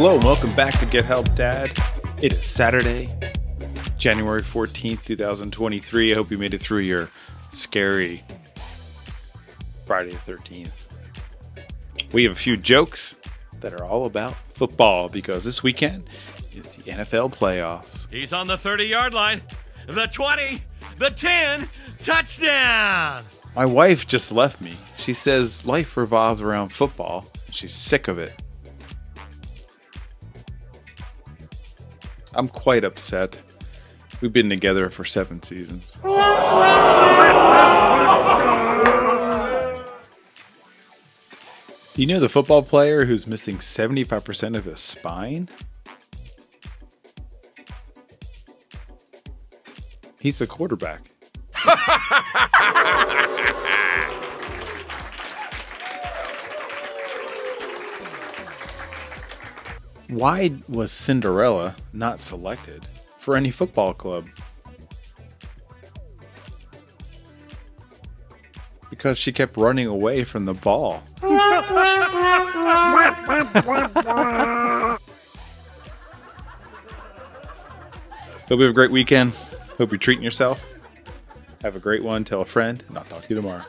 Hello and welcome back to Get Help Dad. It is Saturday, January 14th, 2023. I hope you made it through your scary Friday the 13th. We have a few jokes that are all about football because this weekend is the NFL playoffs. He's on the 30 yard line, the 20, the 10, touchdown. My wife just left me. She says life revolves around football. and She's sick of it. I'm quite upset. We've been together for seven seasons. Do you know the football player who's missing 75% of his spine? He's a quarterback. Why was Cinderella not selected for any football club? Because she kept running away from the ball. Hope you have a great weekend. Hope you're treating yourself. Have a great one. Tell a friend, and I'll talk to you tomorrow.